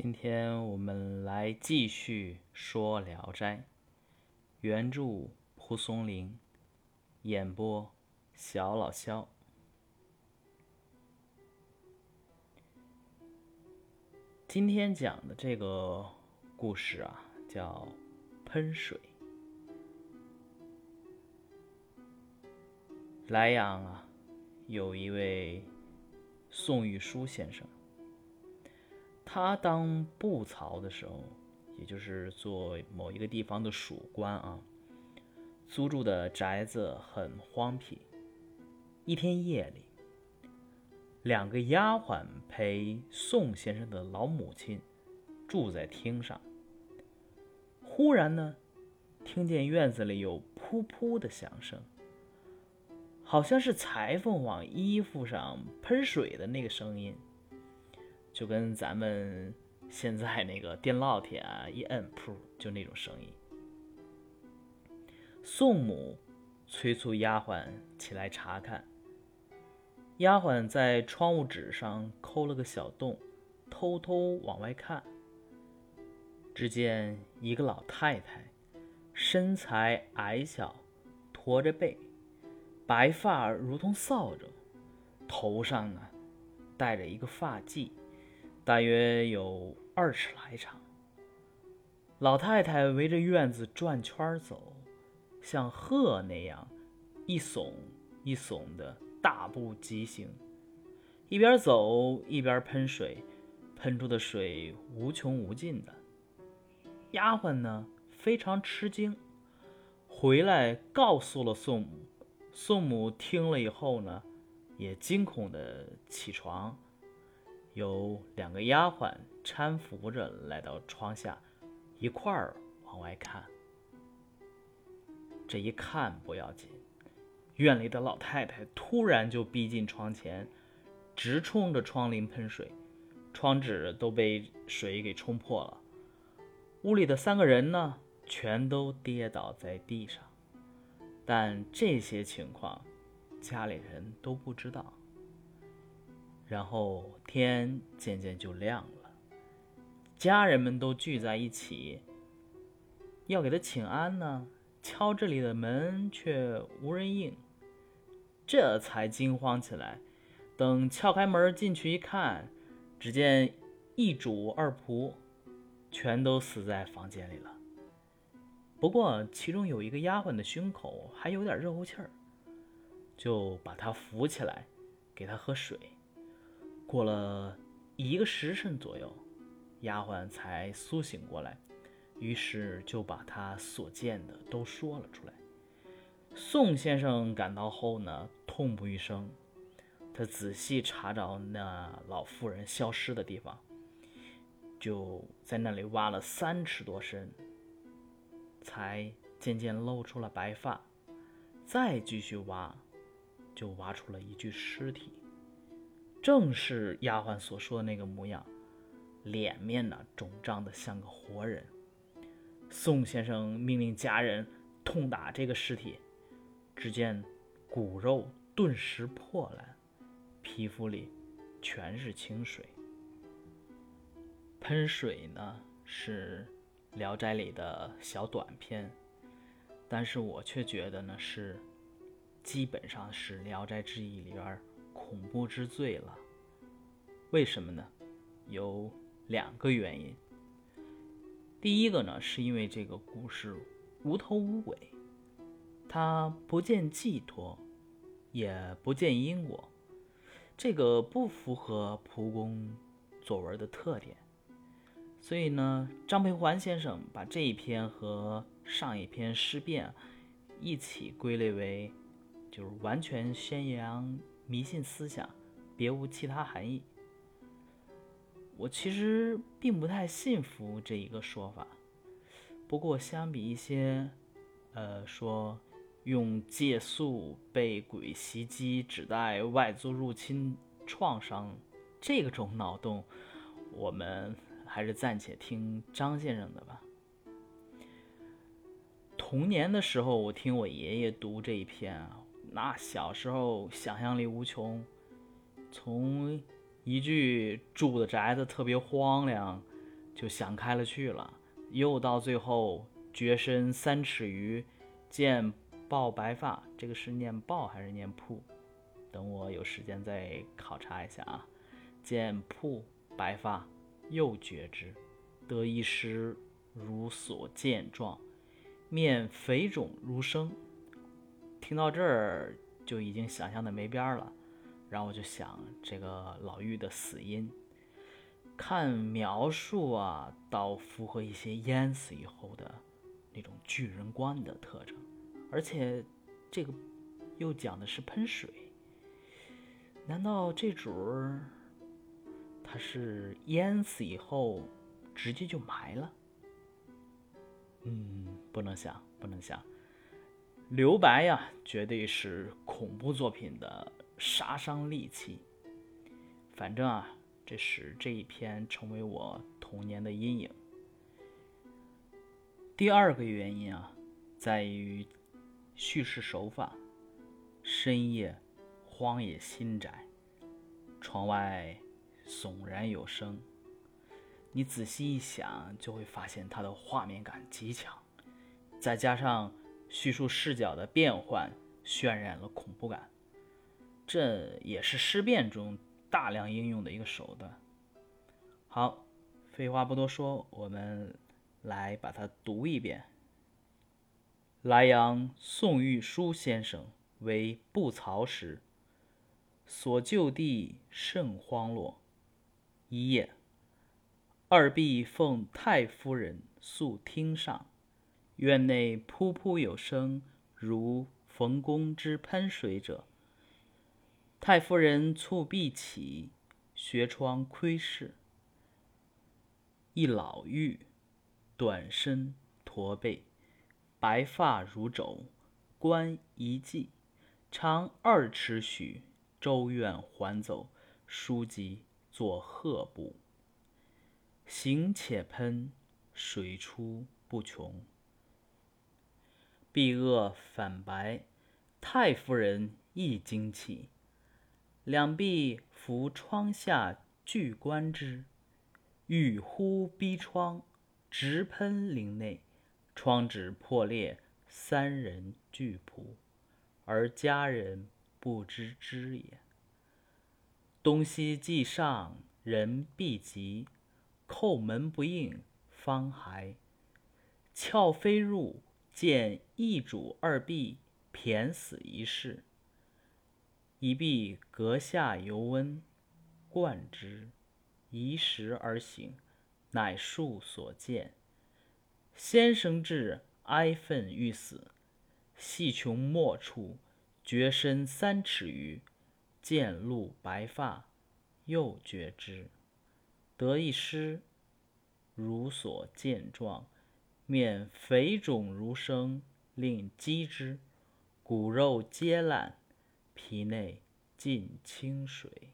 今天我们来继续说《聊斋》，原著蒲松龄，演播小老肖。今天讲的这个故事啊，叫喷水。莱阳啊，有一位宋玉书先生。他当布曹的时候，也就是做某一个地方的属官啊，租住的宅子很荒僻。一天夜里，两个丫鬟陪宋先生的老母亲住在厅上。忽然呢，听见院子里有噗噗的响声，好像是裁缝往衣服上喷水的那个声音。就跟咱们现在那个电烙铁啊，一摁，噗，就那种声音。宋母催促丫鬟起来查看。丫鬟在窗户纸上抠了个小洞，偷偷往外看。只见一个老太太，身材矮小，驼着背，白发如同扫帚，头上呢戴着一个发髻。大约有二尺来长。老太太围着院子转圈走，像鹤那样一耸一耸的大步疾行，一边走一边喷水，喷出的水无穷无尽的。丫鬟呢非常吃惊，回来告诉了宋母。宋母听了以后呢，也惊恐的起床。有两个丫鬟搀扶着来到窗下，一块儿往外看。这一看不要紧，院里的老太太突然就逼近窗前，直冲着窗棂喷水，窗纸都被水给冲破了。屋里的三个人呢，全都跌倒在地上，但这些情况家里人都不知道。然后天渐渐就亮了，家人们都聚在一起，要给他请安呢。敲这里的门却无人应，这才惊慌起来。等撬开门进去一看，只见一主二仆全都死在房间里了。不过其中有一个丫鬟的胸口还有点热乎气儿，就把她扶起来，给她喝水。过了一个时辰左右，丫鬟才苏醒过来，于是就把她所见的都说了出来。宋先生赶到后呢，痛不欲生。他仔细查找那老妇人消失的地方，就在那里挖了三尺多深，才渐渐露出了白发。再继续挖，就挖出了一具尸体。正是丫鬟所说的那个模样，脸面呢肿胀的像个活人。宋先生命令家人痛打这个尸体，只见骨肉顿时破烂，皮肤里全是清水。喷水呢是《聊斋》里的小短篇，但是我却觉得呢是基本上是《聊斋志异》里边。恐怖之最了，为什么呢？有两个原因。第一个呢，是因为这个故事无头无尾，它不见寄托，也不见因果，这个不符合蒲公作文的特点。所以呢，张培环先生把这一篇和上一篇《尸变》一起归类为，就是完全宣扬。迷信思想，别无其他含义。我其实并不太信服这一个说法。不过，相比一些，呃，说用借宿被鬼袭击，指代外族入侵创伤这个种脑洞，我们还是暂且听张先生的吧。童年的时候，我听我爷爷读这一篇啊。那小时候想象力无穷，从一句住的宅子特别荒凉，就想开了去了。又到最后，绝身三尺余，见抱白发，这个是念抱还是念铺？等我有时间再考察一下啊。见铺白发，又觉之，得一时如所见状，面肥肿如生。听到这儿就已经想象的没边儿了，然后我就想这个老妪的死因，看描述啊，倒符合一些淹死以后的那种巨人观的特征，而且这个又讲的是喷水，难道这主儿他是淹死以后直接就埋了？嗯，不能想，不能想。留白呀，绝对是恐怖作品的杀伤利器。反正啊，这使这一篇成为我童年的阴影。第二个原因啊，在于叙事手法。深夜，荒野新宅，窗外悚然有声。你仔细一想，就会发现它的画面感极强，再加上。叙述视角的变换渲染了恐怖感，这也是尸变中大量应用的一个手段。好，废话不多说，我们来把它读一遍。莱阳宋玉书先生为布曹时，所就地甚荒落。一夜，二婢奉太夫人宿厅上。院内噗噗有声，如冯公之喷水者。太夫人猝闭起，学窗窥视。一老妪，短身驼背，白发如肘，冠一髻，长二尺许，周院环走，书籍作鹤步。行且喷，水出不穷。碧萼反白，太夫人亦惊起，两臂扶窗下俱观之，欲忽逼窗，直喷林内，窗纸破裂，三人俱仆，而家人不知之也。东西既上，人必急，叩门不应，方还，翘飞入。见一主二婢骈死一事，一婢阁下犹温，冠之，移时而醒，乃述所见。先生至，哀愤欲死，系穷末处，绝身三尺余，见露白发，又觉之，得一失，如所见状。面肥肿如生，令击之，骨肉皆烂，皮内尽清水。